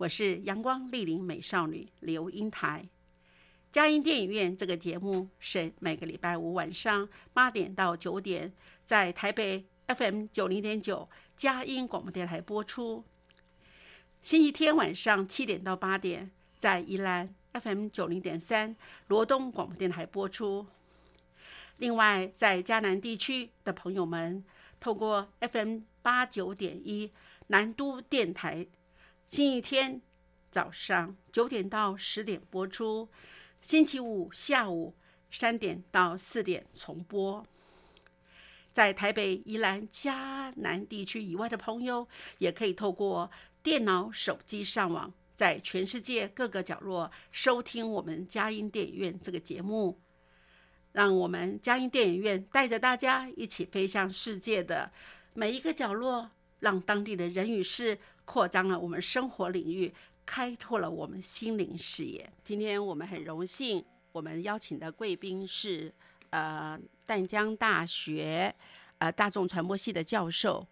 我是阳光丽丽美少女刘英台。佳音电影院这个节目是每个礼拜五晚上八点到九点，在台北 FM 九零点九佳音广播电台播出；星期天晚上七点到八点，在宜兰 FM 九零点三罗东广播电台播出。另外，在嘉南地区的朋友们，透过 FM 八九点一南都电台，星期天早上九点到十点播出，星期五下午三点到四点重播。在台北、宜兰、嘉南地区以外的朋友，也可以透过电脑、手机上网，在全世界各个角落收听我们佳音电影院这个节目。让我们佳音电影院带着大家一起飞向世界的每一个角落，让当地的人与事扩张了我们生活领域，开拓了我们心灵视野。今天我们很荣幸，我们邀请的贵宾是呃淡江大学呃大众传播系的教授，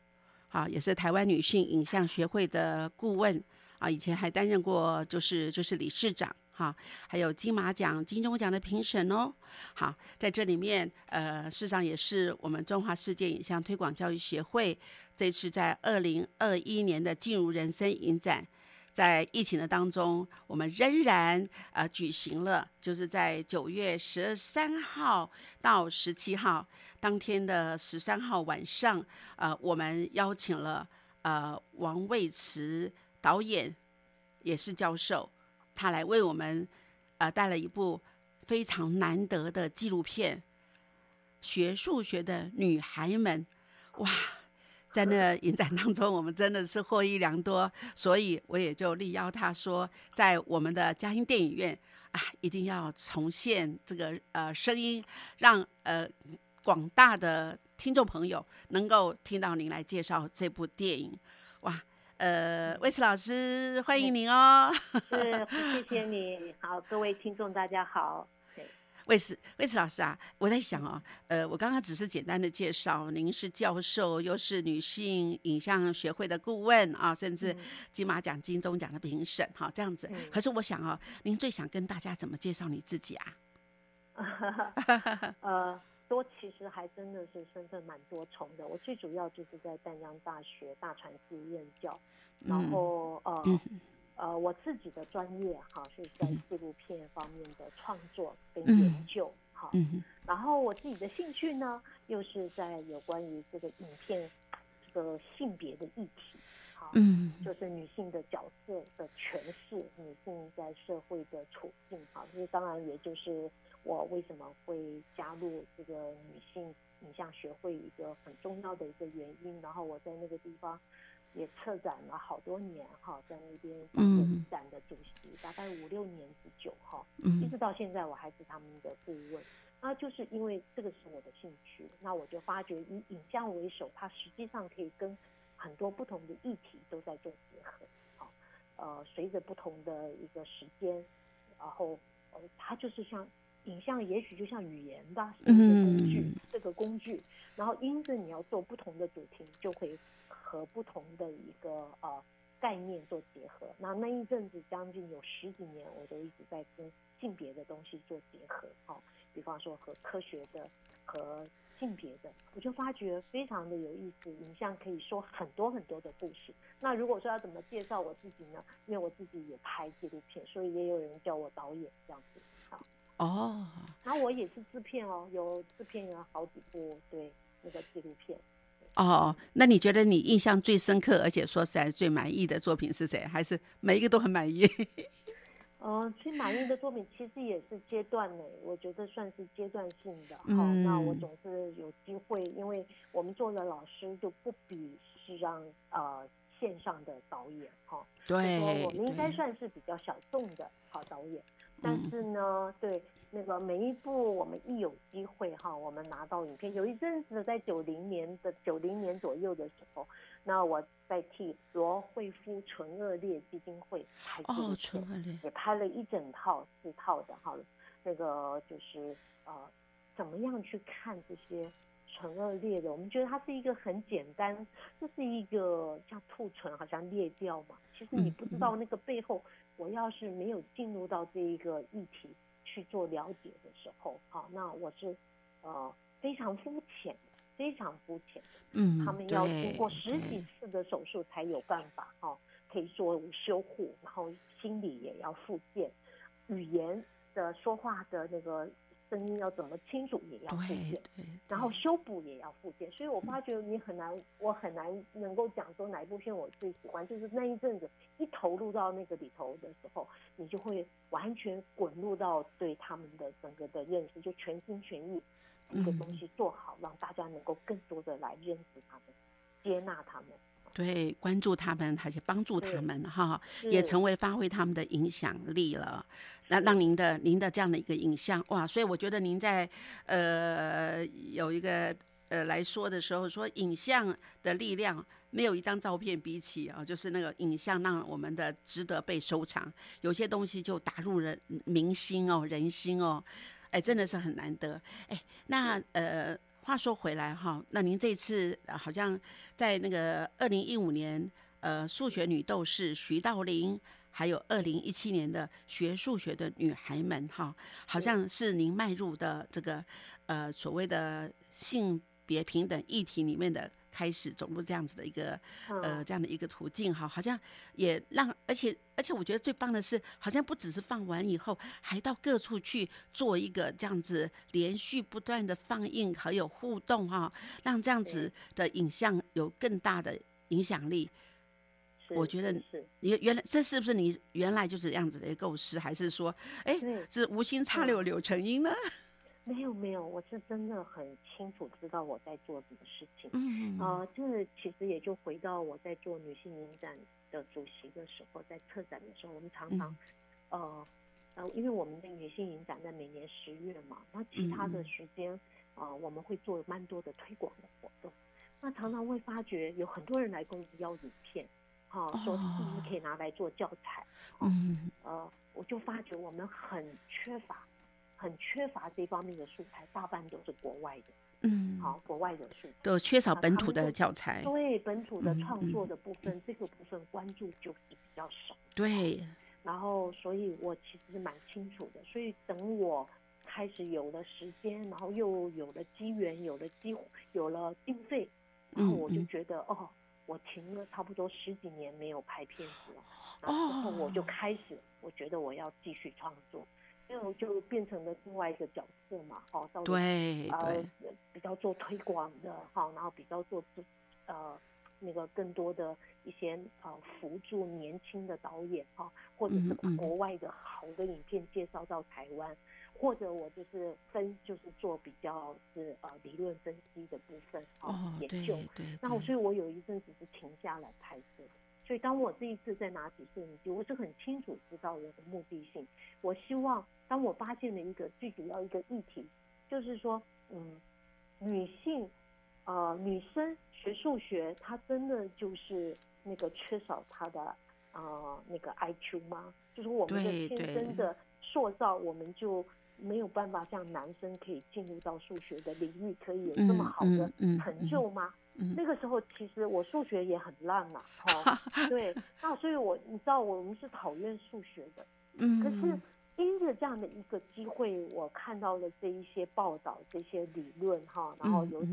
啊，也是台湾女性影像学会的顾问啊，以前还担任过就是就是理事长。哈，还有金马奖、金钟奖的评审哦。好，在这里面，呃，事实上也是我们中华世界影像推广教育协会这次在二零二一年的进入人生影展，在疫情的当中，我们仍然呃举行了，就是在九月十三号到十七号当天的十三号晚上，呃，我们邀请了呃王卫慈导演，也是教授。他来为我们，呃，带了一部非常难得的纪录片，学数学的女孩们，哇，在那影展当中，我们真的是获益良多，所以我也就力邀他说，在我们的嘉兴电影院啊，一定要重现这个呃声音，让呃广大的听众朋友能够听到您来介绍这部电影，哇。呃，魏慈老师，欢迎您哦。是，谢谢你。好，各位听众，大家好。魏慈，魏慈老师啊，我在想哦，呃，我刚刚只是简单的介绍，您是教授，又是女性影像学会的顾问啊，甚至金马奖、金钟奖的评审，哈，这样子。可是我想哦，您最想跟大家怎么介绍你自己啊？呃。多其实还真的是身份蛮多重的。我最主要就是在淡江大学大传系任教，然后呃呃，我自己的专业哈是在纪录片方面的创作跟研究哈，然后我自己的兴趣呢又是在有关于这个影片这个性别的议题，哈，就是女性的角色的诠释，女性在社会的处境，哈，这当然也就是。我为什么会加入这个女性影像学会一个很重要的一个原因？然后我在那个地方也策展了好多年哈，在那边影展的主席，大概五六年之久哈，一直到现在我还是他们的顾问。那就是因为这个是我的兴趣，那我就发觉以影像为首，它实际上可以跟很多不同的议题都在做结合。好，呃，随着不同的一个时间，然后呃，它就是像。影像也许就像语言吧，是一个工具，这个工具，然后因着你要做不同的主题，就会和不同的一个呃概念做结合。那那一阵子将近有十几年，我都一直在跟性别的东西做结合，哈，比方说和科学的、和性别的，我就发觉非常的有意思。影像可以说很多很多的故事。那如果说要怎么介绍我自己呢？因为我自己也拍纪录片，所以也有人叫我导演这样子。好哦，然后我也是制片哦，有制片有好几部对那个纪录片。哦，那你觉得你印象最深刻，而且说实在最满意的作品是谁？还是每一个都很满意？呃，最满意的作品其实也是阶段呢，我觉得算是阶段性的。好，那我总是有机会，因为我们做的老师就不比是让呃线上的导演哈。对，我们应该算是比较小众的好导演。但是呢，对那个每一部我们一有机会哈，我们拿到影片，有一阵子在九零年的九零年左右的时候，那我在替罗惠夫纯恶劣基金会拍哦，纯恶劣，也拍了一整套四套的哈，那个就是呃，怎么样去看这些纯恶劣的？我们觉得它是一个很简单，这是一个像兔唇好像裂掉嘛，其实你不知道那个背后。我要是没有进入到这一个议题去做了解的时候，啊，那我是呃非常肤浅，非常肤浅。嗯，他们要经过十几次的手术才有办法，哈，可以做修护，然后心理也要复健，语言的说话的那个。声音要怎么清楚也要复健，然后修补也要复健，所以我发觉你很难，我很难能够讲说哪一部片我最喜欢，就是那一阵子一投入到那个里头的时候，你就会完全滚入到对他们的整个的认识，就全心全意一个东西做好，让大家能够更多的来认识他们，接纳他们。对，关注他们，而且帮助他们，哈，也成为发挥他们的影响力了。那让您的您的这样的一个影像，哇！所以我觉得您在呃有一个呃来说的时候，说影像的力量没有一张照片比起啊，就是那个影像让我们的值得被收藏。有些东西就打入人民心哦，人心哦，哎，真的是很难得。哎，那呃。话说回来哈，那您这次好像在那个二零一五年，呃，数学女斗士徐道林，还有二零一七年的学数学的女孩们哈，好像是您迈入的这个呃所谓的性别平等议题里面的。开始走入这样子的一个呃这样的一个途径哈，好像也让而且而且我觉得最棒的是，好像不只是放完以后，还到各处去做一个这样子连续不断的放映，还有互动哈，让这样子的影像有更大的影响力。我觉得原原来这是不是你原来就是这样子的一个构思，还是说哎是无心插柳柳成荫呢？没有没有，我是真的很清楚知道我在做什么事情。嗯啊，这其实也就回到我在做女性影展的主席的时候，在策展的时候，我们常常呃呃，因为我们的女性影展在每年十月嘛，那其他的时间啊，我们会做蛮多的推广的活动。那常常会发觉有很多人来跟我们要影片，哈，说是不是可以拿来做教材？嗯呃，我就发觉我们很缺乏。很缺乏这方面的素材，大半都是国外的。嗯，好，国外的素材都缺少本土的教材。对本土的创作的部分，这个部分关注就是比较少。对。然后，所以我其实蛮清楚的。所以等我开始有了时间，然后又有了机缘，有了机会，有了经费，然后我就觉得，哦，我停了差不多十几年没有拍片子了。然后我就开始，我觉得我要继续创作。就就变成了另外一个角色嘛，哈，到对呃比较做推广的哈，然后比较做呃那个更多的一些呃辅助年轻的导演哈，或者是把国外的好的影片介绍到台湾，或者我就是分就是做比较是呃理论分析的部分哦研究对，那我所以我有一阵子是停下来拍摄。所以，当我这一次在拿起摄影机，我是很清楚知道我的目的性。我希望，当我发现了一个最主要一个议题，就是说，嗯，女性，呃，女生学数学，她真的就是那个缺少她的呃那个 IQ 吗？就是我们的天生的塑造，我们就没有办法像男生可以进入到数学的领域，可以有这么好的成就吗？那个时候其实我数学也很烂嘛，哈，对，那所以我你知道我们是讨厌数学的，嗯，可是因着这样的一个机会，我看到了这一些报道、这些理论哈，然后有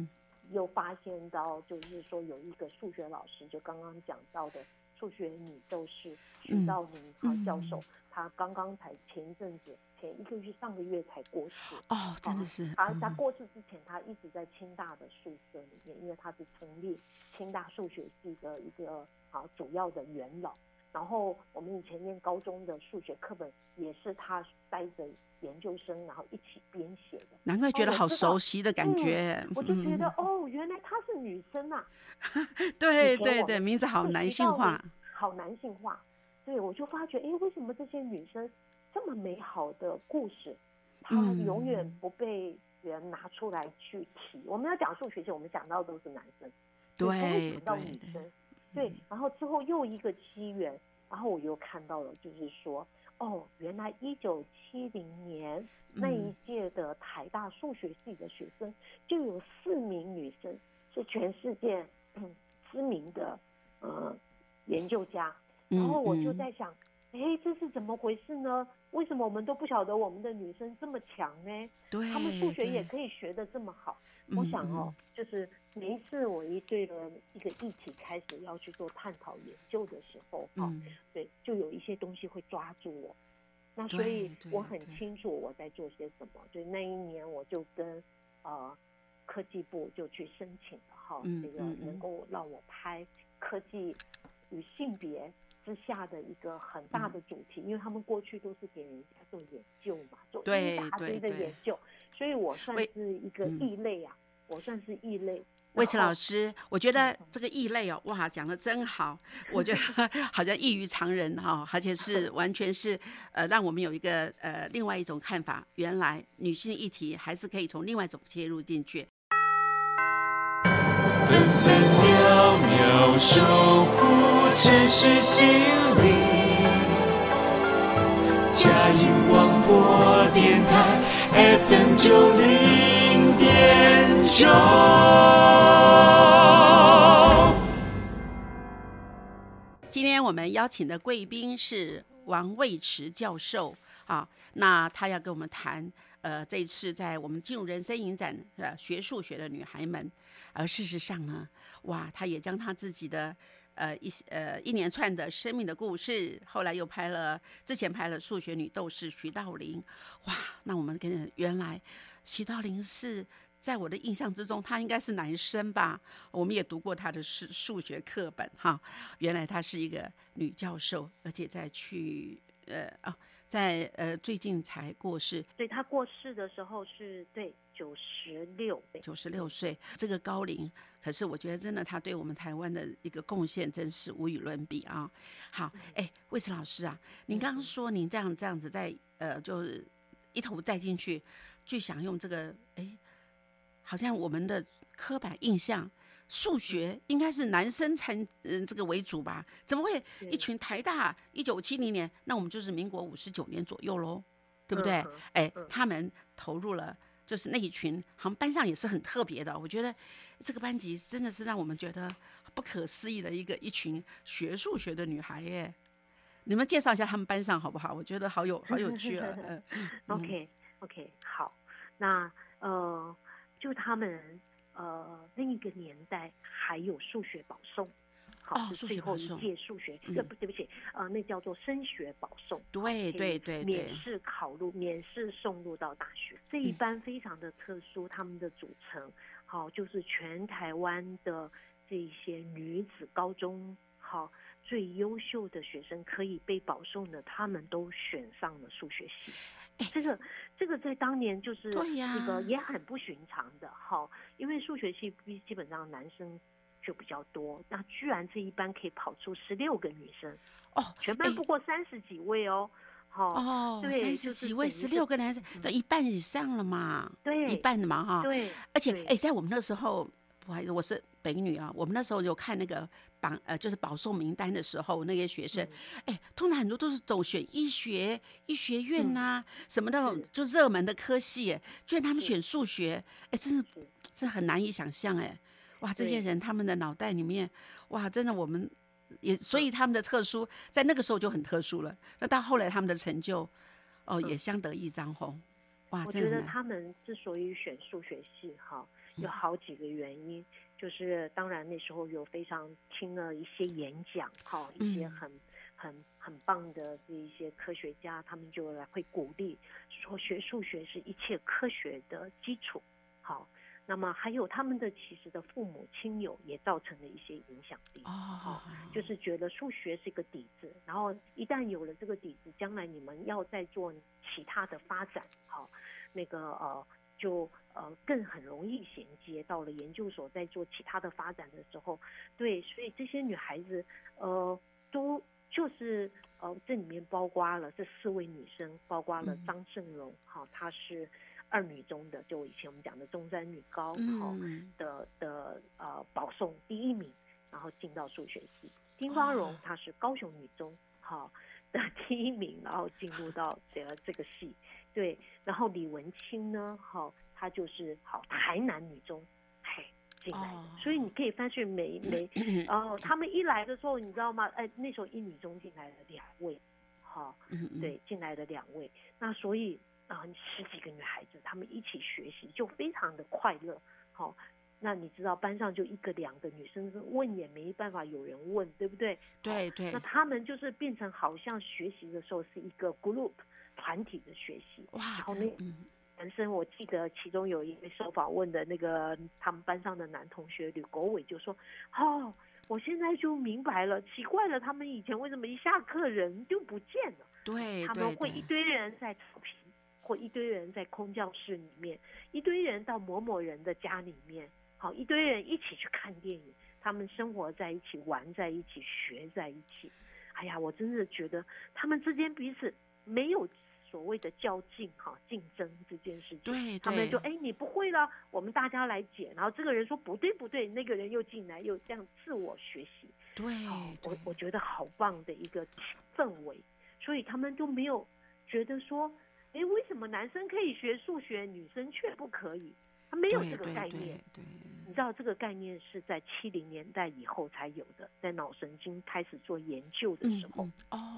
又发现到，就是说有一个数学老师，就刚刚讲到的数学女斗士徐道明哈教授，他刚刚才前一阵子前一个月上个月才过世哦，真的是。他他过世之前，他一直在清大的宿舍里面，因为他是成立清大数学系的一个啊主要的元老。然后我们以前念高中的数学课本也是他带着研究生，然后一起编写的。难怪觉得好熟悉的感觉。我就觉得哦，原来她是女生啊。对对对，名字好男性化，好男性化。对，我就发觉，哎，为什么这些女生这么美好的故事，她永远不被人拿出来去提？我们要讲数学系，我们讲到的都是男生，对，讲到女生。对，然后之后又一个机缘，然后我又看到了，就是说，哦，原来一九七零年那一届的台大数学系的学生，就有四名女生是全世界知名的呃研究家，然后我就在想，哎，这是怎么回事呢？为什么我们都不晓得我们的女生这么强呢？对，他们数学也可以学得这么好。我想哦，就是每一次我一对了一个议题开始要去做探讨研究的时候，哈，对，就有一些东西会抓住我。那所以我很清楚我在做些什么。就，那一年我就跟呃科技部就去申请了哈，这个能够让我拍科技与性别之下的一个很大的主题，因为他们过去都是给人家做研究嘛，做一大堆的研究。所以我算是一个异类啊，我算是异类。魏慈老师，我觉得这个异类哦，哇，讲的真好，我觉得 好像异于常人哈，而且是 完全是呃，让我们有一个呃另外一种看法。原来女性议题还是可以从另外一种切入进去。分分秒秒守护城市心灵。嘉音广播电台 FM 九零点九。今天我们邀请的贵宾是王卫驰教授啊，那他要跟我们谈，呃，这次在我们进入人生影展呃学数学的女孩们，而事实上呢，哇，他也将他自己的。呃，一呃一连串的生命的故事，后来又拍了，之前拍了数学女斗士徐道林，哇，那我们跟原来徐道林是在我的印象之中，他应该是男生吧？我们也读过他的数数学课本哈，原来他是一个女教授，而且在去呃啊。在呃最近才过世，对他过世的时候是对九十六，九十六岁，这个高龄，可是我觉得真的他对我们台湾的一个贡献真是无与伦比啊。好，哎，魏慈老师啊，您刚刚说您这样这样子在呃就是一头栽进去，去想用这个，哎，好像我们的刻板印象。数学应该是男生才嗯这个为主吧？怎么会一群台大一九七零年，那我们就是民国五十九年左右喽，对不对？哎，他们投入了，就是那一群，好像班上也是很特别的。我觉得这个班级真的是让我们觉得不可思议的一个一群学数学的女孩耶。你们介绍一下他们班上好不好？我觉得好有好有趣啊。嗯 OK OK 好，那呃就他们。呃，另一个年代还有数学保送，好，是最后一届数学，呃，不对不起，呃，那叫做升学保送，对对对，免试考入，免试送入到大学。这一班非常的特殊，他们的组成，好，就是全台湾的这些女子高中，好，最优秀的学生可以被保送的，他们都选上了数学系。这个这个在当年就是那个也很不寻常的哈，因为数学系基基本上男生就比较多，那居然这一班可以跑出十六个女生哦，全班不过三十几位哦，好哦，对，三十几位十六个男生，都一半以上了嘛，对，一半的嘛哈，对，而且哎，在我们那时候。不好意思，我是北女啊。我们那时候有看那个榜，呃，就是保送名单的时候，那些学生，哎，通常很多都是走选医学、医学院呐，什么的，就热门的科系，居然他们选数学，哎，真的，这很难以想象，哎，哇，这些人他们的脑袋里面，哇，真的，我们也，所以他们的特殊在那个时候就很特殊了。那到后来他们的成就，哦，也相得益彰吼。哇，我觉得他们之所以选数学系哈，有好几个原因，就是当然那时候有非常听了一些演讲哈，一些很很很棒的这一些科学家，他们就来会鼓励说学数学是一切科学的基础，好。那么还有他们的其实的父母亲友也造成了一些影响力哦，就是觉得数学是一个底子，然后一旦有了这个底子，将来你们要再做其他的发展，好，那个呃就呃更很容易衔接到了研究所在做其他的发展的时候，对，所以这些女孩子呃都就是呃这里面包括了这四位女生，包括了张胜荣，好，她是。二女中的，就以前我们讲的中山女高，好，的的呃保送第一名，然后进到数学系。丁芳荣她是高雄女中好的 第一名，然后进入到这个这个系。对，然后李文清呢，好，她就是好台南女中嘿进来的。所以你可以发现每每 哦，他们一来的时候，你知道吗？哎，那时候一女中进来了两位，好，对，进来了两位。那所以。啊，十几个女孩子，她们一起学习就非常的快乐。好，那你知道班上就一个两个女生问也没办法有人问，对不对？对对。那他们就是变成好像学习的时候是一个 group 团体的学习。哇，好那男生我记得其中有一位受访问的那个他们班上的男同学吕国伟就说：“哦，我现在就明白了，奇怪了，他们以前为什么一下课人就不见了？对，他们会一堆人在草坪。”或一堆人在空教室里面，一堆人到某某人的家里面，好，一堆人一起去看电影，他们生活在一起，玩在一起，学在一起。哎呀，我真的觉得他们之间彼此没有所谓的较劲哈，竞争这件事情。对，他们就哎，你不会了，我们大家来解。然后这个人说不对不对，那个人又进来又这样自我学习。对，我我觉得好棒的一个氛围，所以他们都没有觉得说。哎，为什么男生可以学数学，女生却不可以？他没有这个概念。对，你知道这个概念是在七零年代以后才有的，在脑神经开始做研究的时候，哦，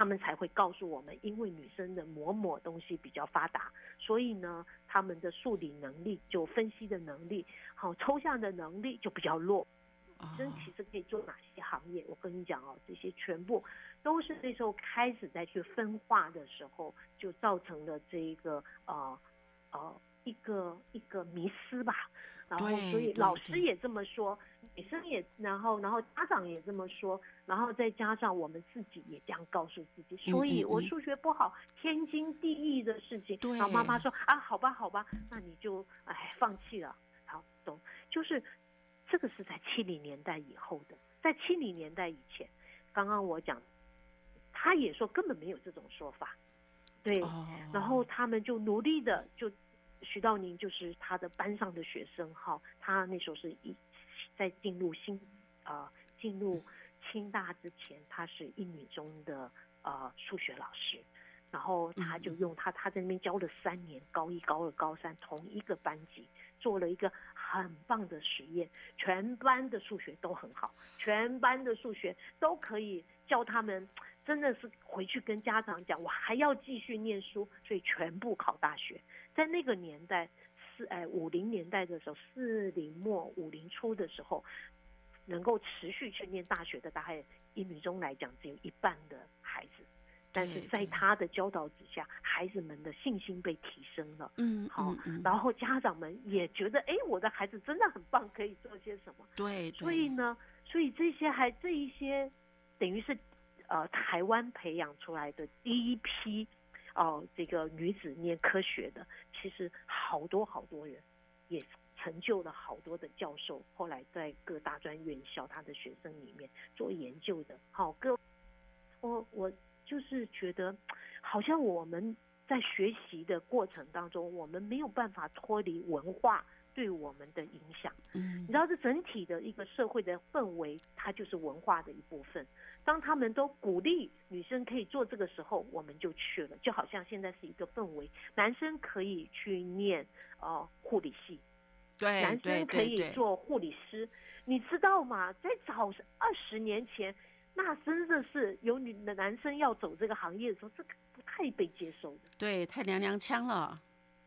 他们才会告诉我们，因为女生的某某东西比较发达，所以呢，他们的数理能力就分析的能力，好抽象的能力就比较弱。女生其实可以做哪些行业？我跟你讲哦，这些全部都是那时候开始在去分化的时候，就造成了这一个呃呃一个一个迷失吧。然后所以老师也这么说，女生也，然后然后家长也这么说，然后再加上我们自己也这样告诉自己。所以我数学不好，天经地义的事情。然后妈妈说啊，好吧好吧，那你就哎放弃了。好，懂，就是。这个是在七零年代以后的，在七零年代以前，刚刚我讲，他也说根本没有这种说法，对，然后他们就努力的，就徐道宁就是他的班上的学生哈，他那时候是一在进入新啊进入清大之前，他是一女中的呃数学老师，然后他就用他他在那边教了三年，高一高二高三同一个班级。做了一个很棒的实验，全班的数学都很好，全班的数学都可以教他们，真的是回去跟家长讲，我还要继续念书，所以全部考大学。在那个年代，四哎五零年代的时候，四零末五零初的时候，能够持续去念大学的，大概一女中来讲，只有一半的孩子。但是在他的教导之下，孩子们的信心被提升了。嗯，好，然后家长们也觉得，哎，我的孩子真的很棒，可以做些什么？对，所以呢，所以这些还这一些，等于是呃台湾培养出来的第一批哦，这个女子念科学的，其实好多好多人也成就了好多的教授，后来在各大专院校他的学生里面做研究的。好，各我我。就是觉得，好像我们在学习的过程当中，我们没有办法脱离文化对我们的影响。嗯，你知道，这整体的一个社会的氛围，它就是文化的一部分。当他们都鼓励女生可以做这个时候，我们就去了。就好像现在是一个氛围，男生可以去念呃护理系，对，男生可以做护理师。你知道吗？在早二十年前。那真的是有女的男生要走这个行业的时候，这个不太被接受的。对，太娘娘腔了。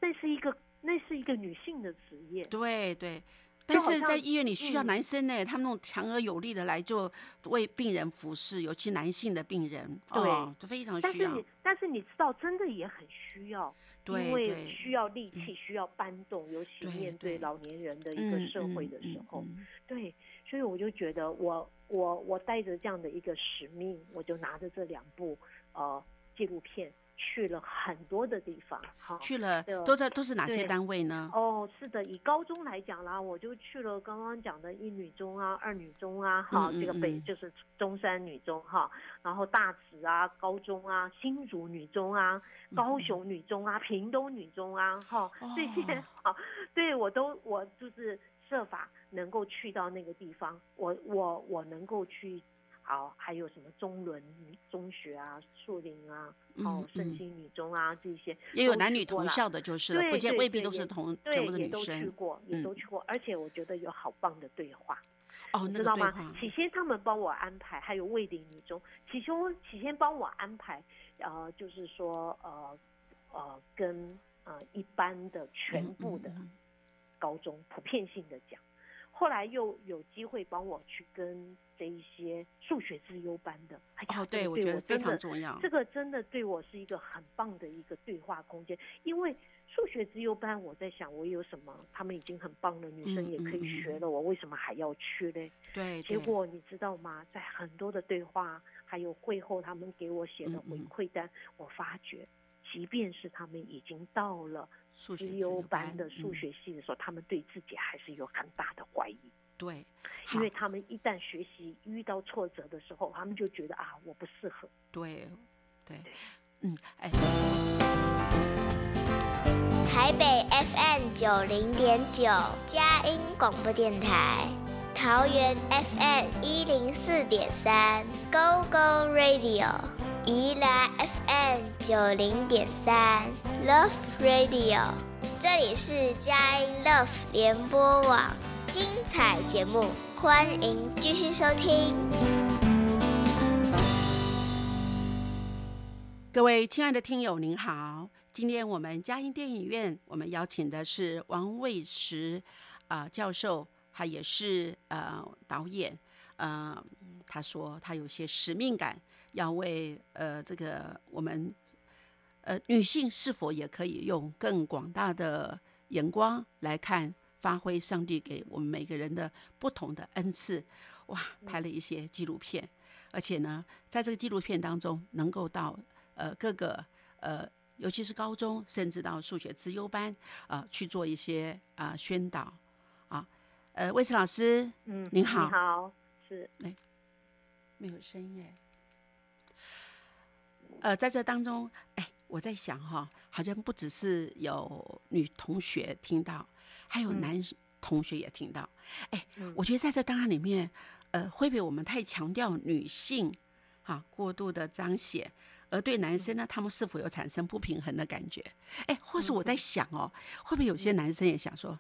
这是一个，那是一个女性的职业。对对。但是在医院里需要男生呢，他们那种强而有力的来做为病人服侍，尤其男性的病人，对，都非常需要。但是你，但是你知道，真的也很需要，因为需要力气，需要搬动，尤其面对老年人的一个社会的时候，对，所以我就觉得，我我我带着这样的一个使命，我就拿着这两部呃纪录片。去了很多的地方，好，去了都在都是哪些单位呢？哦，是的，以高中来讲啦，我就去了刚刚讲的一女中啊、二女中啊，哈，这个北就是中山女中哈，然后大慈啊高中啊、新竹女中啊、高雄女中啊、屏东女中啊，哈，这些啊，对我都我就是设法能够去到那个地方，我我我能够去。好，还有什么中伦中学啊、树林啊、哦圣心女中啊这些，也有男女同校的，就是不见未必都是同全部的女生。也都去过，也都去过，而且我觉得有好棒的对话。哦，你知道吗？起先他们帮我安排，还有卫林女中，起先起先帮我安排，呃，就是说呃呃跟呃一般的全部的高中普遍性的讲。后来又有机会帮我去跟这一些数学自优班的，哦，对我觉得非常重要。这个真的对我是一个很棒的一个对话空间，因为数学自优班，我在想我有什么，他们已经很棒了，女生也可以学了，我为什么还要去呢？对，结果你知道吗？在很多的对话，还有会后他们给我写的回馈单，我发觉，即便是他们已经到了。自优班的数学系的时候，他们对自己还是有很大的怀疑。对，因为他们一旦学习遇到挫折的时候，他们就觉得啊，我不适合。对，对，嗯，哎。台北 FM 九零点九，佳音广播电台；桃园 FM 一零四点三，Go Go Radio。宜兰 FM 九零点三 Love Radio，这里是佳音 Love 联播网，精彩节目，欢迎继续收听。各位亲爱的听友，您好，今天我们佳音电影院，我们邀请的是王卫石啊教授，他也是呃导演，呃，他说他有些使命感。要为呃这个我们呃女性是否也可以用更广大的眼光来看，发挥上帝给我们每个人的不同的恩赐？哇，拍了一些纪录片，而且呢，在这个纪录片当中，能够到呃各个呃，尤其是高中，甚至到数学资优班啊去做一些啊宣导啊。呃，魏晨老师，嗯，您好，你好，是哎，没有声音哎。呃，在这当中，哎，我在想哈，好像不只是有女同学听到，还有男同学也听到。哎，我觉得在这档案里面，呃，会不会我们太强调女性，哈，过度的彰显，而对男生呢，他们是否有产生不平衡的感觉？哎，或是我在想哦，会不会有些男生也想说，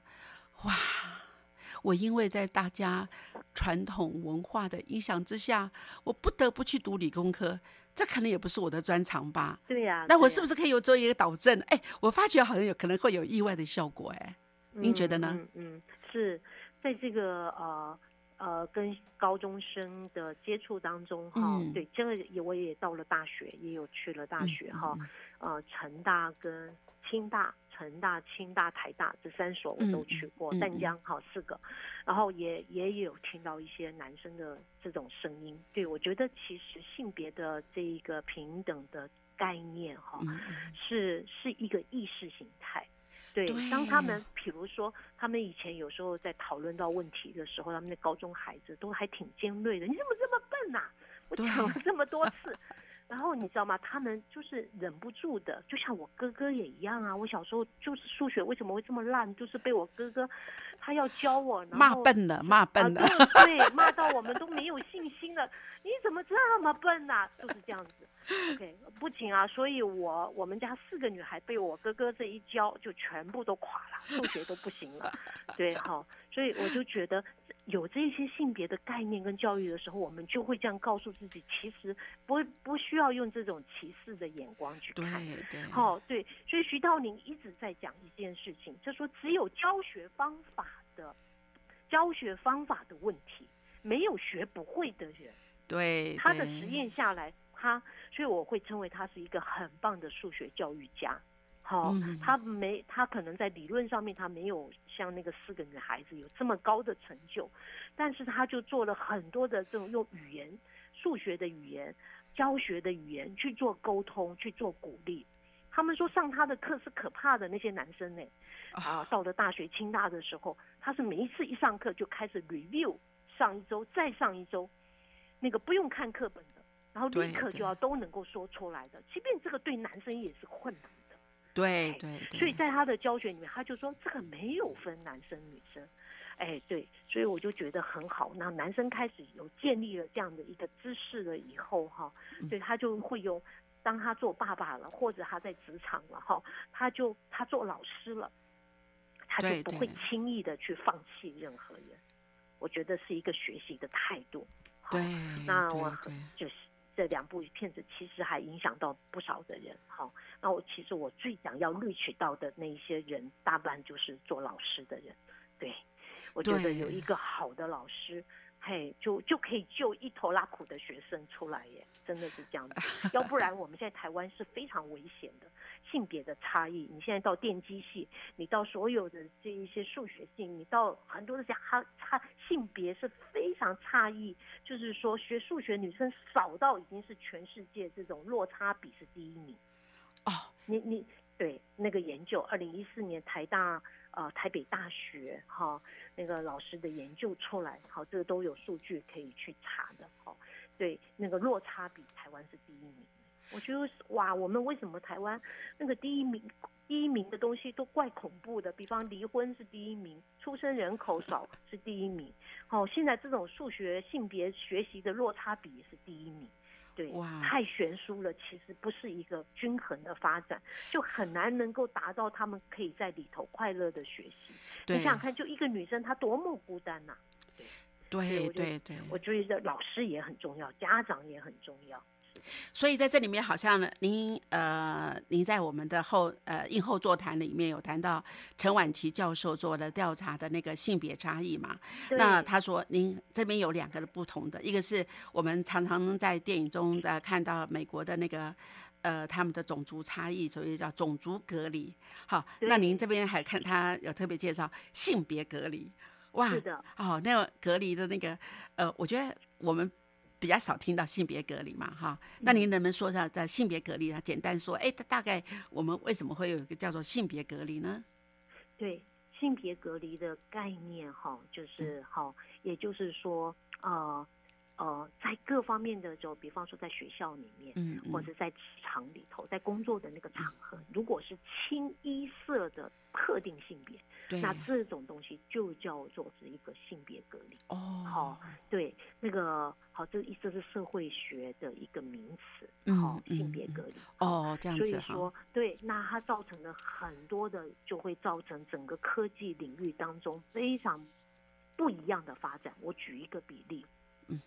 哇，我因为在大家传统文化的影响之下，我不得不去读理工科。这可能也不是我的专长吧？对呀。那我是不是可以有做一个导正？哎，我发觉好像有可能会有意外的效果。哎，您觉得呢？嗯嗯，是在这个呃呃跟高中生的接触当中哈，对这个也我也到了大学，也有去了大学哈，呃成大跟清大。成大、清大、台大这三所我都去过，淡江好四个，然后也也有听到一些男生的这种声音。对我觉得其实性别的这一个平等的概念哈，是是一个意识形态。对，当他们比如说他们以前有时候在讨论到问题的时候，他们的高中孩子都还挺尖锐的。你怎么这么笨呐？我讲了这么多次。然后你知道吗？他们就是忍不住的，就像我哥哥也一样啊。我小时候就是数学为什么会这么烂，就是被我哥哥他要教我，骂笨了，骂笨了，对，骂到我们都没有信心了。你怎么这么笨呐？就是这样子。OK，不仅啊，所以我我们家四个女孩被我哥哥这一教，就全部都垮了，数学都不行了。对，好，所以我就觉得有这些性别的概念跟教育的时候，我们就会这样告诉自己，其实不不需要用这种歧视的眼光去看。对对，好，对，所以徐道宁一直在讲一件事情，就说只有教学方法的教学方法的问题，没有学不会的人。对，他的实验下来，他所以我会称为他是一个很棒的数学教育家。好，他没，他可能在理论上面他没有像那个四个女孩子有这么高的成就，但是他就做了很多的这种用语言、数学的语言、教学的语言去做沟通、去做鼓励。他们说上他的课是可怕的那些男生呢，啊，到了大学清大的时候，他是每一次一上课就开始 review 上一周再上一周，那个不用看课本的，然后立刻就要都能够说出来的，即便这个对男生也是困难。对对，所以在他的教学里面，他就说这个没有分男生女生，哎，对，所以我就觉得很好。那男生开始有建立了这样的一个知识了以后，哈，对他就会有，当他做爸爸了，或者他在职场了，哈，他就他做老师了，他就不会轻易的去放弃任何人。我觉得是一个学习的态度。对，那我就是。这两部片子其实还影响到不少的人，哈。那我其实我最想要录取到的那一些人，大半就是做老师的人。对，我觉得有一个好的老师，嘿，就就可以救一头拉苦的学生出来耶，真的是这样子。要不然我们现在台湾是非常危险的。性别的差异，你现在到电机系，你到所有的这一些数学系，你到很多的家，它差性别是非常差异，就是说学数学女生少到已经是全世界这种落差比是第一名。哦，你你对那个研究，二零一四年台大呃台北大学哈那个老师的研究出来，好，这个都有数据可以去查的，好，对那个落差比台湾是第一名。我觉得哇，我们为什么台湾那个第一名第一名的东西都怪恐怖的？比方离婚是第一名，出生人口少是第一名，哦，现在这种数学性别学习的落差比也是第一名，对，哇，太悬殊了，其实不是一个均衡的发展，就很难能够达到他们可以在里头快乐的学习。你想想看，就一个女生她多么孤单呐，对，对对对，我觉得老师也很重要，家长也很重要。所以在这里面，好像您呃，您在我们的后呃映后座谈里面有谈到陈婉琪教授做的调查的那个性别差异嘛？那他说您这边有两个不同的，一个是我们常常在电影中的看到美国的那个呃他们的种族差异，所以叫种族隔离。好，那您这边还看他有特别介绍性别隔离，哇，是的，哦，那个隔离的那个呃，我觉得我们。比较少听到性别隔离嘛，哈，那您能不能说一下在性别隔离啊？简单说，哎，大概我们为什么会有一个叫做性别隔离呢？对，性别隔离的概念，哈，就是哈，也就是说，呃。呃，在各方面的就比方说在学校里面，嗯，或者在职场里头，在工作的那个场合，如果是清一色的特定性别，那这种东西就叫做是一个性别隔离。哦，好，对，那个好，这意思是社会学的一个名词，好，性别隔离。哦，这样子所以说，对，那它造成了很多的，就会造成整个科技领域当中非常不一样的发展。我举一个比例，嗯。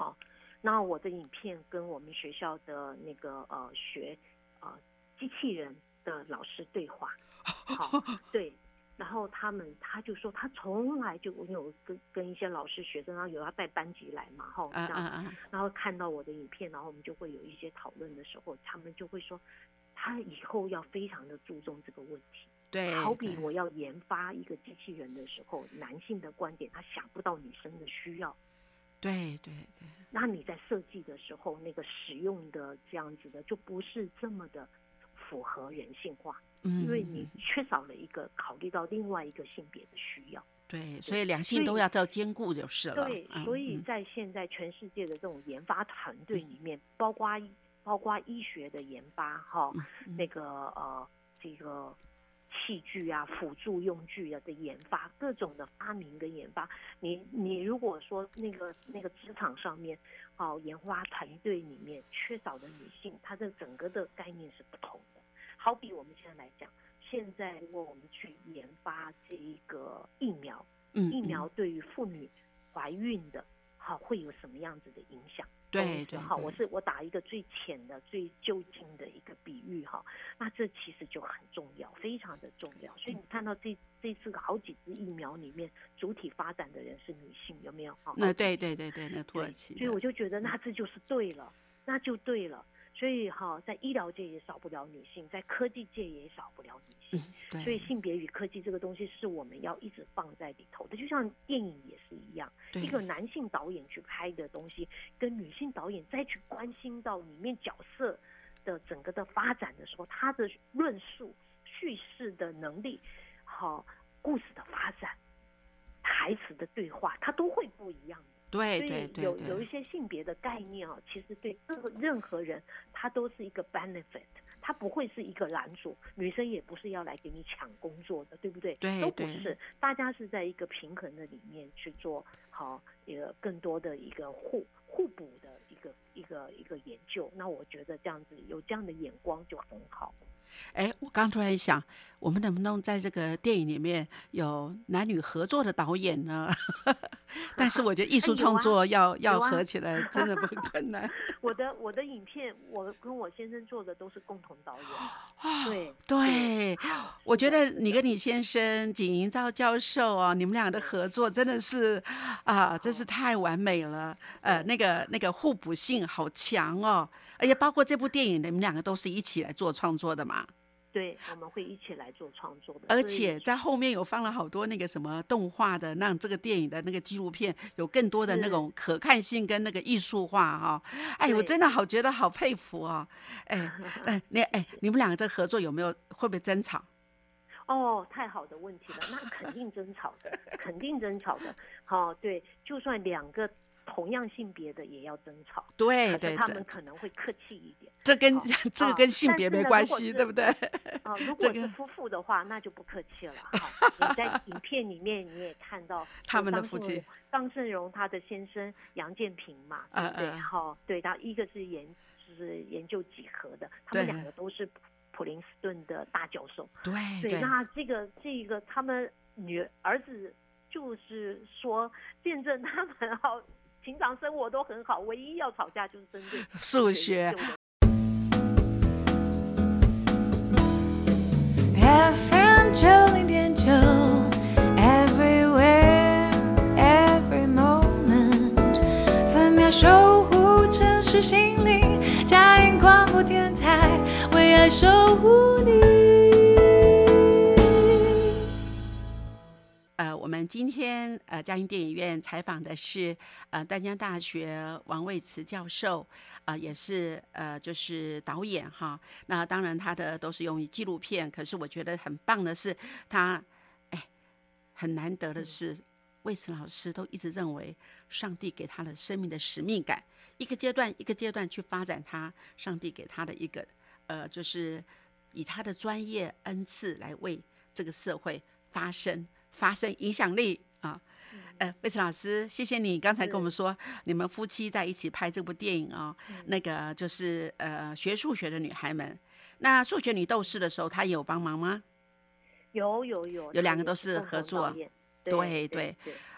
好，那我的影片跟我们学校的那个呃学呃机器人的老师对话，好，对，然后他们他就说他从来就我有跟跟一些老师学生，然后有要带班级来嘛，哈，这样，然后看到我的影片，然后我们就会有一些讨论的时候，他们就会说他以后要非常的注重这个问题，对，好比我要研发一个机器人的时候，男性的观点他想不到女生的需要。对对对，那你在设计的时候，那个使用的这样子的就不是这么的符合人性化，嗯，因为你缺少了一个考虑到另外一个性别的需要。对，所以两性都要要兼顾就是了。对，所以在现在全世界的这种研发团队里面，包括包括医学的研发，哈，那个呃，这个。器具啊，辅助用具啊的研发，各种的发明跟研发，你你如果说那个那个职场上面，哦，研发团队里面缺少的女性，她的整个的概念是不同的。好比我们现在来讲，现在如果我们去研发这一个疫苗，疫苗对于妇女怀孕的，好会有什么样子的影响？对对，好，我是我打一个最浅的、最就近的一个比喻哈，那这其实就很重要，非常的重要。所以你看到这这次好几支疫苗里面，主体发展的人是女性，有没有？那对对对对，那土耳其。所以我就觉得，那这就是对了，那就对了。所以哈，在医疗界也少不了女性，在科技界也少不了女性。所以性别与科技这个东西是我们要一直放在里头的，就像电影也是一样。一个男性导演去拍的东西，跟女性导演再去关心到里面角色的整个的发展的时候，他的论述、叙事的能力，好故事的发展、台词的对话，它都会不一样。对对对，有有一些性别的概念啊，其实对任任何人，他都是一个 benefit，他不会是一个拦阻。女生也不是要来给你抢工作的，对不对？对，都不是。大家是在一个平衡的里面去做好一个更多的一个互互补的一个一个一个研究。那我觉得这样子有这样的眼光就很好。哎，我刚突然想，我们能不能在这个电影里面有男女合作的导演呢？但是我觉得艺术创 作要要合起来真的不困难。我的我的影片，我跟我先生做的都是共同导演。对对，我觉得你跟你先生景营造教授啊，你们俩的合作真的是啊，真是太完美了。呃，那个那个互补性好强哦，而且包括这部电影，你们两个都是一起来做创作的嘛。对，我们会一起来做创作的，而且在后面有放了好多那个什么动画的，让这个电影的那个纪录片有更多的那种可看性跟那个艺术化哈。哎，我真的好觉得好佩服哦。哎，哎，你哎，你们两个这合作有没有会不会争吵？哦，太好的问题了，那肯定争吵的，肯定争吵的。好，对，就算两个。同样性别的也要争吵，对对，他们可能会客气一点。这跟 这个跟性别没关系，对不对？啊，如果是夫妇的话，那就不客气了。哈，你在影片里面你也看到他们的夫妻，张胜荣他的先生杨建平嘛，对不对？哈，对，他一个是研就是研究几何的，他们两个都是普林斯顿的大教授。对对，那这个这个他们女儿子就是说见证他们好。平常生活都很好，唯一要吵架就是针 对数学。FM 九零点九，Everywhere Every Moment，分秒守护城市心灵，嘉音广播电台，为爱守护你。我们今天呃，嘉音电影院采访的是呃，丹江大学王卫慈教授，啊，也是呃，就是导演哈。那当然他的都是用于纪录片，可是我觉得很棒的是他，哎，很难得的是，卫慈老师都一直认为上帝给他的生命的使命感，一个阶段一个阶段去发展他，上帝给他的一个呃，就是以他的专业恩赐来为这个社会发声。发生影响力啊！呃，魏晨老师，谢谢你刚才跟我们说，你们夫妻在一起拍这部电影啊，那个就是呃学数学的女孩们。那数学女斗士的时候，她有帮忙吗？有有有，有两个都是合作。对对，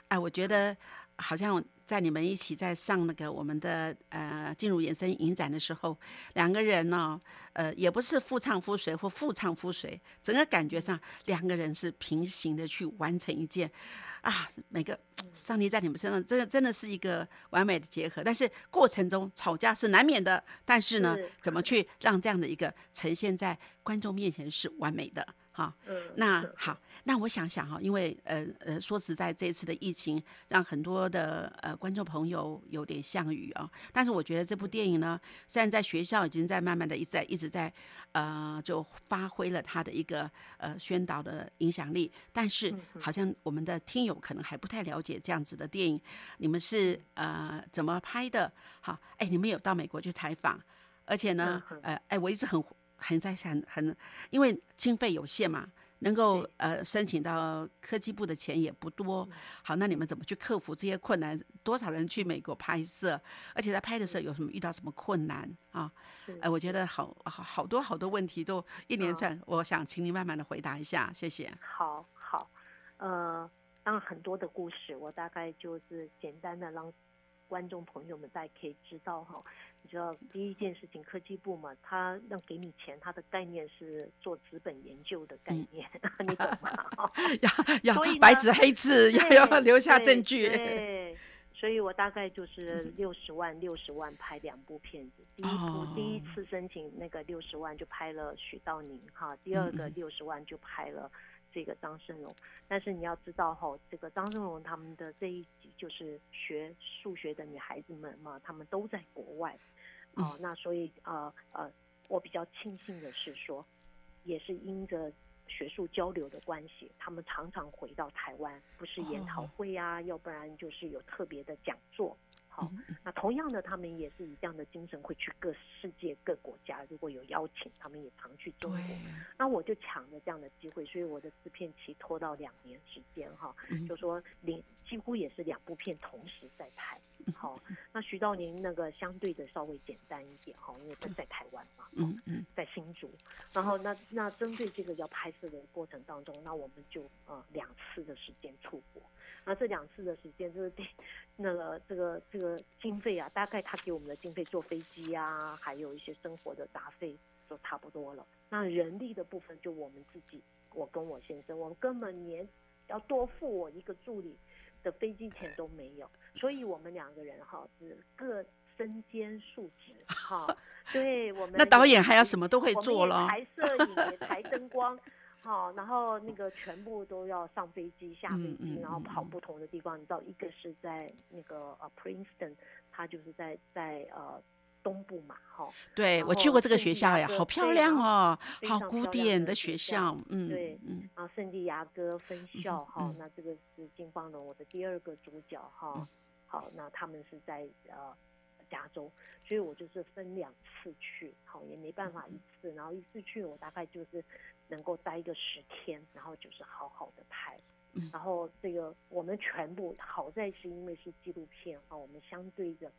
哎，我觉得好像。在你们一起在上那个我们的呃进入延伸影展的时候，两个人呢，呃，也不是夫唱妇随或妇唱夫随，整个感觉上两个人是平行的去完成一件，啊，每个上帝在你们身上，真的真的是一个完美的结合。但是过程中吵架是难免的，但是呢，怎么去让这样的一个呈现在观众面前是完美的？好，那好，那我想想哈，因为呃呃，说实在，这次的疫情让很多的呃观众朋友有点项羽啊。但是我觉得这部电影呢，虽然在学校已经在慢慢的一直在一直在呃，就发挥了它的一个呃宣导的影响力，但是好像我们的听友可能还不太了解这样子的电影，你们是呃怎么拍的？好，哎，你们有到美国去采访，而且呢，呃，哎，我一直很。很在想，很因为经费有限嘛，能够呃申请到科技部的钱也不多。好，那你们怎么去克服这些困难？多少人去美国拍摄？而且在拍的时候有什么遇到什么困难啊？哎，我觉得好好好多好多问题都一连串，我想请你慢慢的回答一下，谢谢。好好，呃，当然很多的故事，我大概就是简单的让观众朋友们大家可以知道哈。你知道第一件事情，科技部嘛，他要给你钱，他的概念是做资本研究的概念，你懂吗？要要白纸黑字，要要留下证据。对，所以我大概就是六十万，六十万拍两部片子。第一部第一次申请那个六十万就拍了许道宁哈，第二个六十万就拍了。这个张胜荣，但是你要知道哈，这个张胜荣他们的这一集就是学数学的女孩子们嘛，他们都在国外，哦，那所以呃呃，我比较庆幸的是说，也是因着学术交流的关系，他们常常回到台湾，不是研讨会啊，要不然就是有特别的讲座。好，那同样的，他们也是以这样的精神会去各世界各国家，如果有邀请，他们也常去中国。那我就抢着这样的机会，所以我的制片期拖到两年时间哈，就说两几乎也是两部片同时在拍。好，那徐道宁那个相对的稍微简单一点哈，因为他在台湾嘛，嗯嗯，在新竹。然后那那针对这个要拍摄的过程当中，那我们就呃两次的时间出国。那这两次的时间，就是那个这个这个经费啊，大概他给我们的经费坐飞机啊，还有一些生活的杂费就差不多了。那人力的部分，就我们自己，我跟我先生，我们根本连要多付我一个助理的飞机钱都没有，所以我们两个人哈是各身兼数职哈。对我们那导演还要什么都会做了，台摄影、台灯光。好，然后那个全部都要上飞机、下飞机，然后跑不同的地方。你知道，一个是在那个呃 Princeton，它就是在在呃东部嘛，哈。对，我去过这个学校呀，好漂亮哦，好古典的学校。嗯，对，嗯。然后圣地亚哥分校，哈，那这个是金光荣，我的第二个主角，哈。好，那他们是在呃。加州，所以我就是分两次去，好也没办法一次，然后一次去我大概就是能够待一个十天，然后就是好好的拍，然后这个我们全部好在是因为是纪录片啊，我们相对的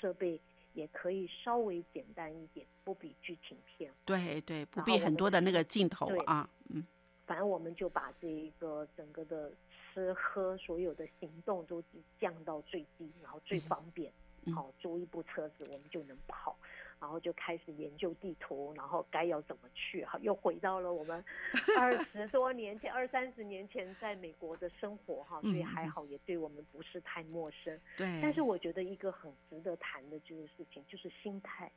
设备也可以稍微简单一点，不比剧情片，对对，不必很多的那个镜头啊，嗯，反正我们就把这一个整个的吃喝所有的行动都降到最低，然后最方便。好，租一部车子，我们就能跑，然后就开始研究地图，然后该要怎么去，哈，又回到了我们 二十多年前、二三十年前在美国的生活，哈，所以还好，也对我们不是太陌生。对。但是我觉得一个很值得谈的这个事情，就是心态。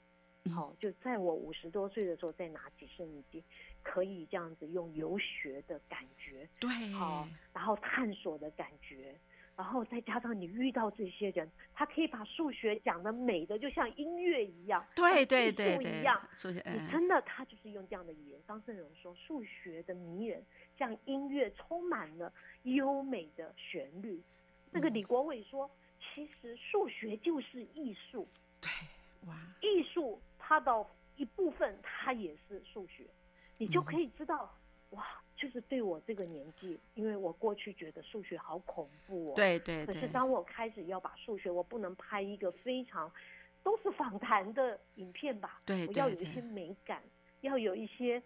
好，就在我五十多岁的时候，再拿起摄影机，可以这样子用游学的感觉，对，好，然后探索的感觉。然后再加上你遇到这些人，他可以把数学讲的美的就像音乐一样，对对对一样。你真的他就是用这样的语言。张胜荣说，数学的迷人像音乐，充满了优美的旋律。那个李国伟说，其实数学就是艺术。对，哇，艺术它的一部分，它也是数学，你就可以知道，哇。就是对我这个年纪，因为我过去觉得数学好恐怖哦。对对对。可是当我开始要把数学，我不能拍一个非常都是访谈的影片吧？对。我要有一些美感，要有一些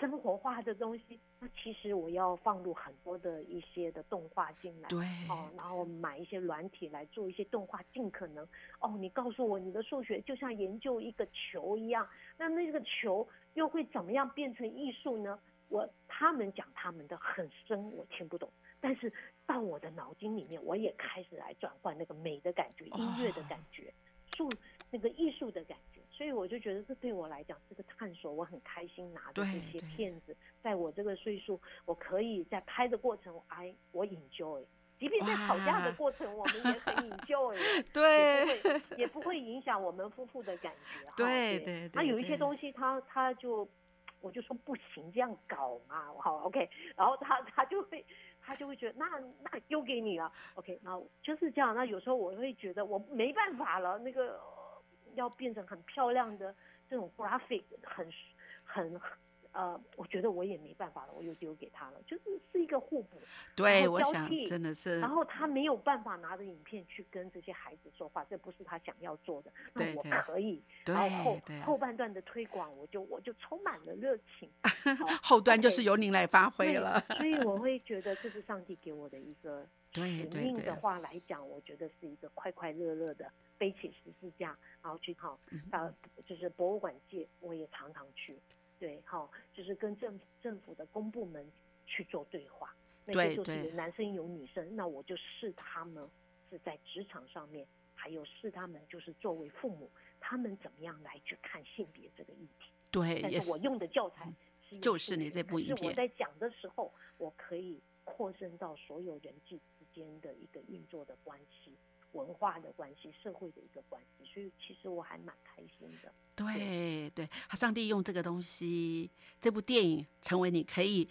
生活化的东西。那其实我要放入很多的一些的动画进来。对。哦，然后买一些软体来做一些动画，尽可能哦。你告诉我，你的数学就像研究一个球一样，那那个球又会怎么样变成艺术呢？我他们讲他们的很深，我听不懂。但是到我的脑筋里面，我也开始来转换那个美的感觉、音乐的感觉、术那个艺术的感觉。所以我就觉得这对我来讲是个探索，我很开心拿着这些片子，在我这个岁数，我可以在拍的过程，I 我 enjoy，即便在吵架的过程，我们也很 enjoy，对，也不会也不会影响我们夫妇的感觉。对对，那有一些东西，他他就。我就说不行，这样搞嘛，好，OK，然后他他就会他就会觉得那那丢给你了，OK，然后就是这样。那有时候我会觉得我没办法了，那个要变成很漂亮的这种 graphic，很很呃，我觉得我也没办法了，我又丢给他了，就是是一个互补。对，我想真的是。然后他没有办法拿着影片去跟这些孩子说话，这不是他想要做的。那我可以。然后后后半段的推广，我就我就充满了热情。后端就是由您来发挥了。所以我 会觉得这是上帝给我的一个 使命的话来讲，我觉得是一个快快乐乐的背起十字架，然后去好到就是博物馆界，我也常常去。对，好，就是跟政政府的公部门去做对话，那些就是有男生有女生，那我就试他们是在职场上面，还有试他们就是作为父母，他们怎么样来去看性别这个议题。对，但是我用的教材就是你这部影片，我在讲的时候，我可以扩伸到所有人际之间的一个运作的关系。文化的关系，社会的一个关系，所以其实我还蛮开心的。对对，上帝用这个东西，这部电影成为你可以，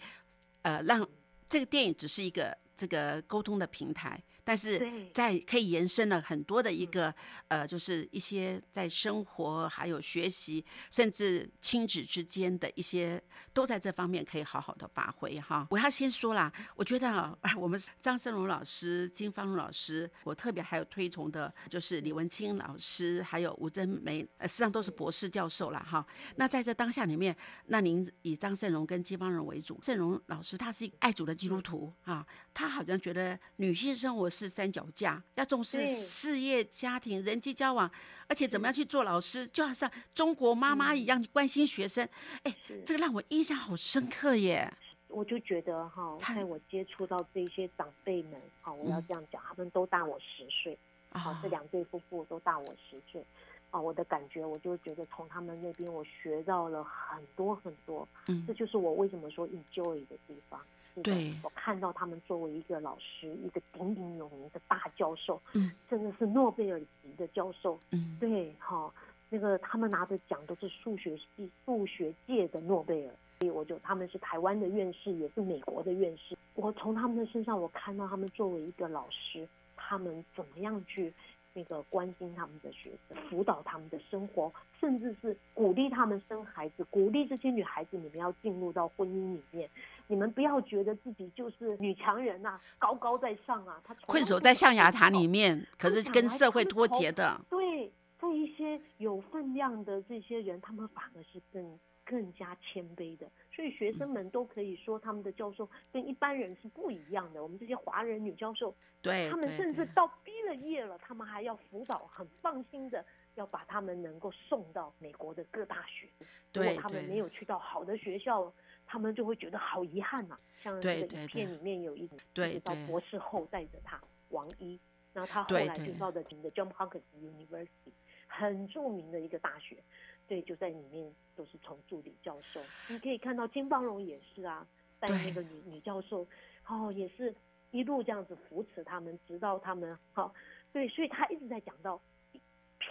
呃，让这个电影只是一个这个沟通的平台。但是在可以延伸了很多的一个呃，就是一些在生活还有学习，甚至亲子之间的一些，都在这方面可以好好的发挥哈。我要先说啦，我觉得啊，我们张胜荣老师、金芳荣老师，我特别还有推崇的，就是李文清老师，还有吴珍梅，呃，实际上都是博士教授了哈。那在这当下里面，那您以张胜荣跟金芳荣为主，胜荣老师他是一个爱主的基督徒啊，他好像觉得女性生活。是三脚架，要重视事业、家庭、人际交往，而且怎么样去做老师，就好像中国妈妈一样关心学生。哎，这个让我印象好深刻耶！我就觉得哈，在我接触到这些长辈们，哈，我要这样讲，他们都大我十岁，啊，这两对夫妇都大我十岁，啊，我的感觉，我就觉得从他们那边我学到了很多很多，嗯，这就是我为什么说 enjoy 的地方。对，我看到他们作为一个老师，一个鼎鼎有名的大教授，嗯，甚至是诺贝尔级的教授，嗯，对，哈，那个他们拿的奖都是数学系、数学界的诺贝尔，所以我就他们是台湾的院士，也是美国的院士。我从他们的身上，我看到他们作为一个老师，他们怎么样去那个关心他们的学生，辅导他们的生活，甚至是鼓励他们生孩子，鼓励这些女孩子，你们要进入到婚姻里面。你们不要觉得自己就是女强人呐，高高在上啊！他困守在象牙塔里面，可是跟社会脱节的。对，这一些有分量的这些人，他们反而是更更加谦卑的。所以学生们都可以说，他们的教授跟一般人是不一样的。我们这些华人女教授，对，他们甚至到毕了业了，他们还要辅导，很放心的要把他们能够送到美国的各大学。如果他们没有去到好的学校。他们就会觉得好遗憾呐，像这个影片里面有一对到博士后带着他王一，然后他后来就到的的 John Hopkins University 很著名的一个大学，对，就在里面都是从助理教授。你可以看到金邦荣也是啊，带那个女女教授，哦，也是一路这样子扶持他们，直到他们好，对，所以他一直在讲到。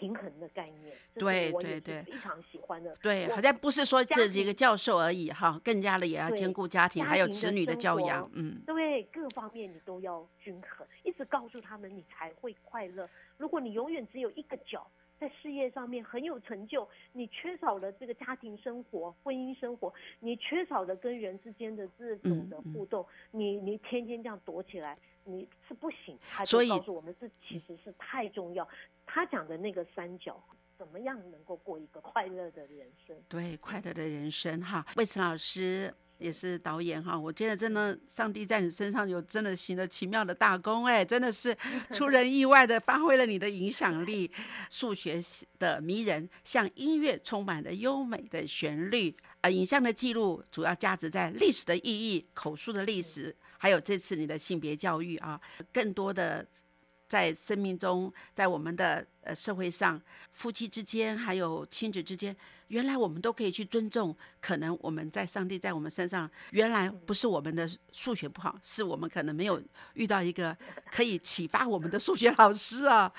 平衡的概念，对对对，非常喜欢的。对，好像不是说这一个教授而已哈，更加的也要兼顾家庭，还有子女的教养，嗯，对，各方面你都要均衡，一直告诉他们，你才会快乐。如果你永远只有一个角，在事业上面很有成就，你缺少了这个家庭生活、婚姻生活，你缺少了跟人之间的这种的互动，你你天天这样躲起来，你是不行。他就告诉我们，这其实是太重要。他讲的那个三角，怎么样能够过一个快乐的人生？对，快乐的人生哈。魏晨老师也是导演哈，我觉得真的，上帝在你身上有真的行了奇妙的大功哎，真的是 出人意外的发挥了你的影响力。数学的迷人，像音乐充满了优美的旋律。呃，影像的记录主要价值在历史的意义、口述的历史，还有这次你的性别教育啊，更多的。在生命中，在我们的呃社会上，夫妻之间还有亲子之间。原来我们都可以去尊重，可能我们在上帝在我们身上，原来不是我们的数学不好，是我们可能没有遇到一个可以启发我们的数学老师啊。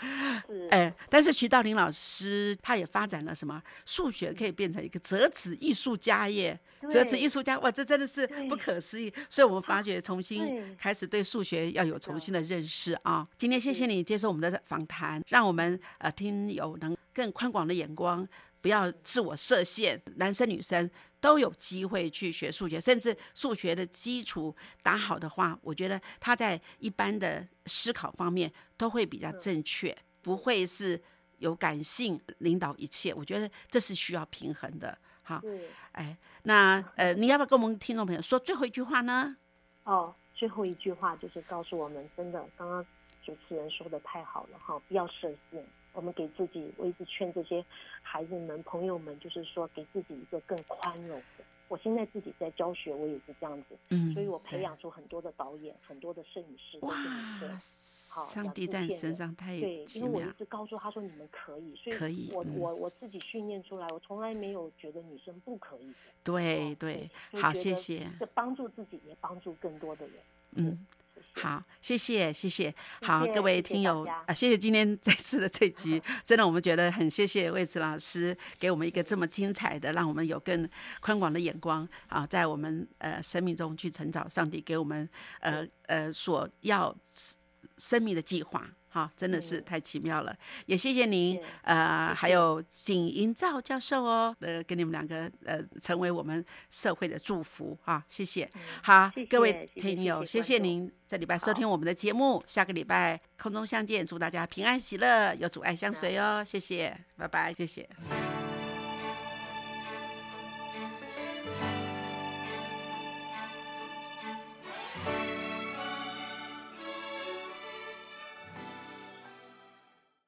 哎，但是徐道林老师他也发展了什么？数学可以变成一个折纸艺术家耶！折纸艺术家哇，这真的是不可思议。所以我们发觉重新开始对数学要有重新的认识啊。今天谢谢你接受我们的访谈，让我们呃听友能更宽广的眼光。不要自我设限，男生女生都有机会去学数学，甚至数学的基础打好的话，我觉得他在一般的思考方面都会比较正确，不会是有感性领导一切。我觉得这是需要平衡的。好，哎，那呃，你要不要跟我们听众朋友说最后一句话呢？哦，最后一句话就是告诉我们，真的，刚刚主持人说的太好了哈，不要设限。我们给自己，我一直劝这些孩子们、朋友们，就是说给自己一个更宽容的。我现在自己在教学，我也是这样子，嗯，所以我培养出很多的导演、很多的摄影师都是女生。好，上帝在你身上太对，因为我一直告诉他说你们可以，所以我我我自己训练出来，我从来没有觉得女生不可以。对对，好，谢谢。这帮助自己，也帮助更多的人。嗯。好，谢谢谢谢。好，各位听友啊，谢谢今天 这次的这集，真的我们觉得很谢谢魏慈老师给我们一个这么精彩的，让我们有更宽广的眼光啊，在我们呃生命中去成长。上帝给我们呃呃所要生命的计划。好，真的是太奇妙了，也谢谢您，呃，还有景营造教授哦，呃，跟你们两个呃，成为我们社会的祝福啊，谢谢。好，各位听友，谢谢您这礼拜收听我们的节目，下个礼拜空中相见，祝大家平安喜乐，有阻碍相随哦，谢谢，拜拜，谢谢。